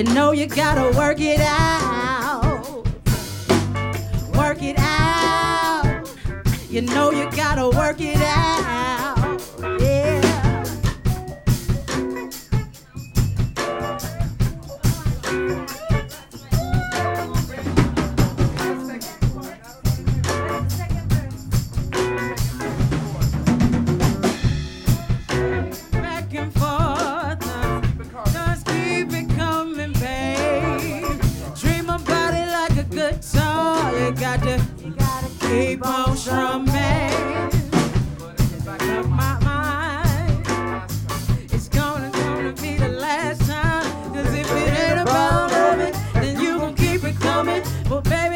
You know you gotta work it out. Work it out. You know you gotta work it out. You got to, you got to keep on strumming. My mind, it's gonna, gonna be the last if it ain't about then you keep it. Well, baby.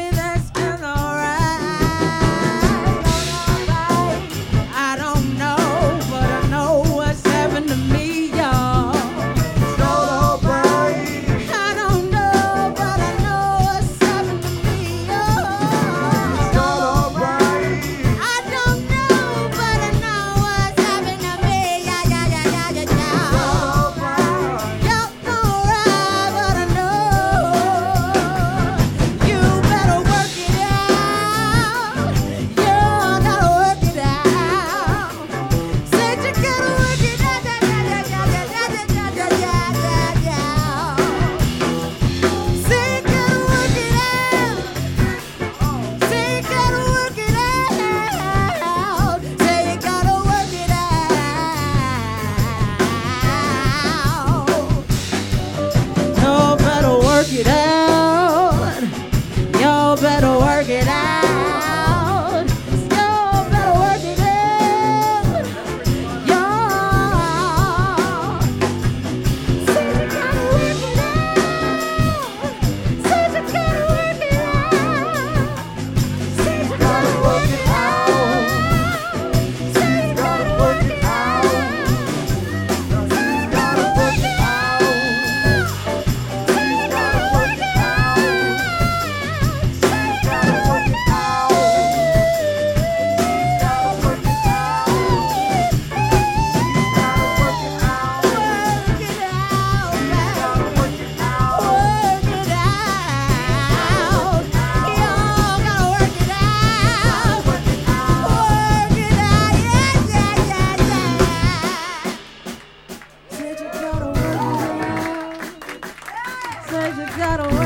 I don't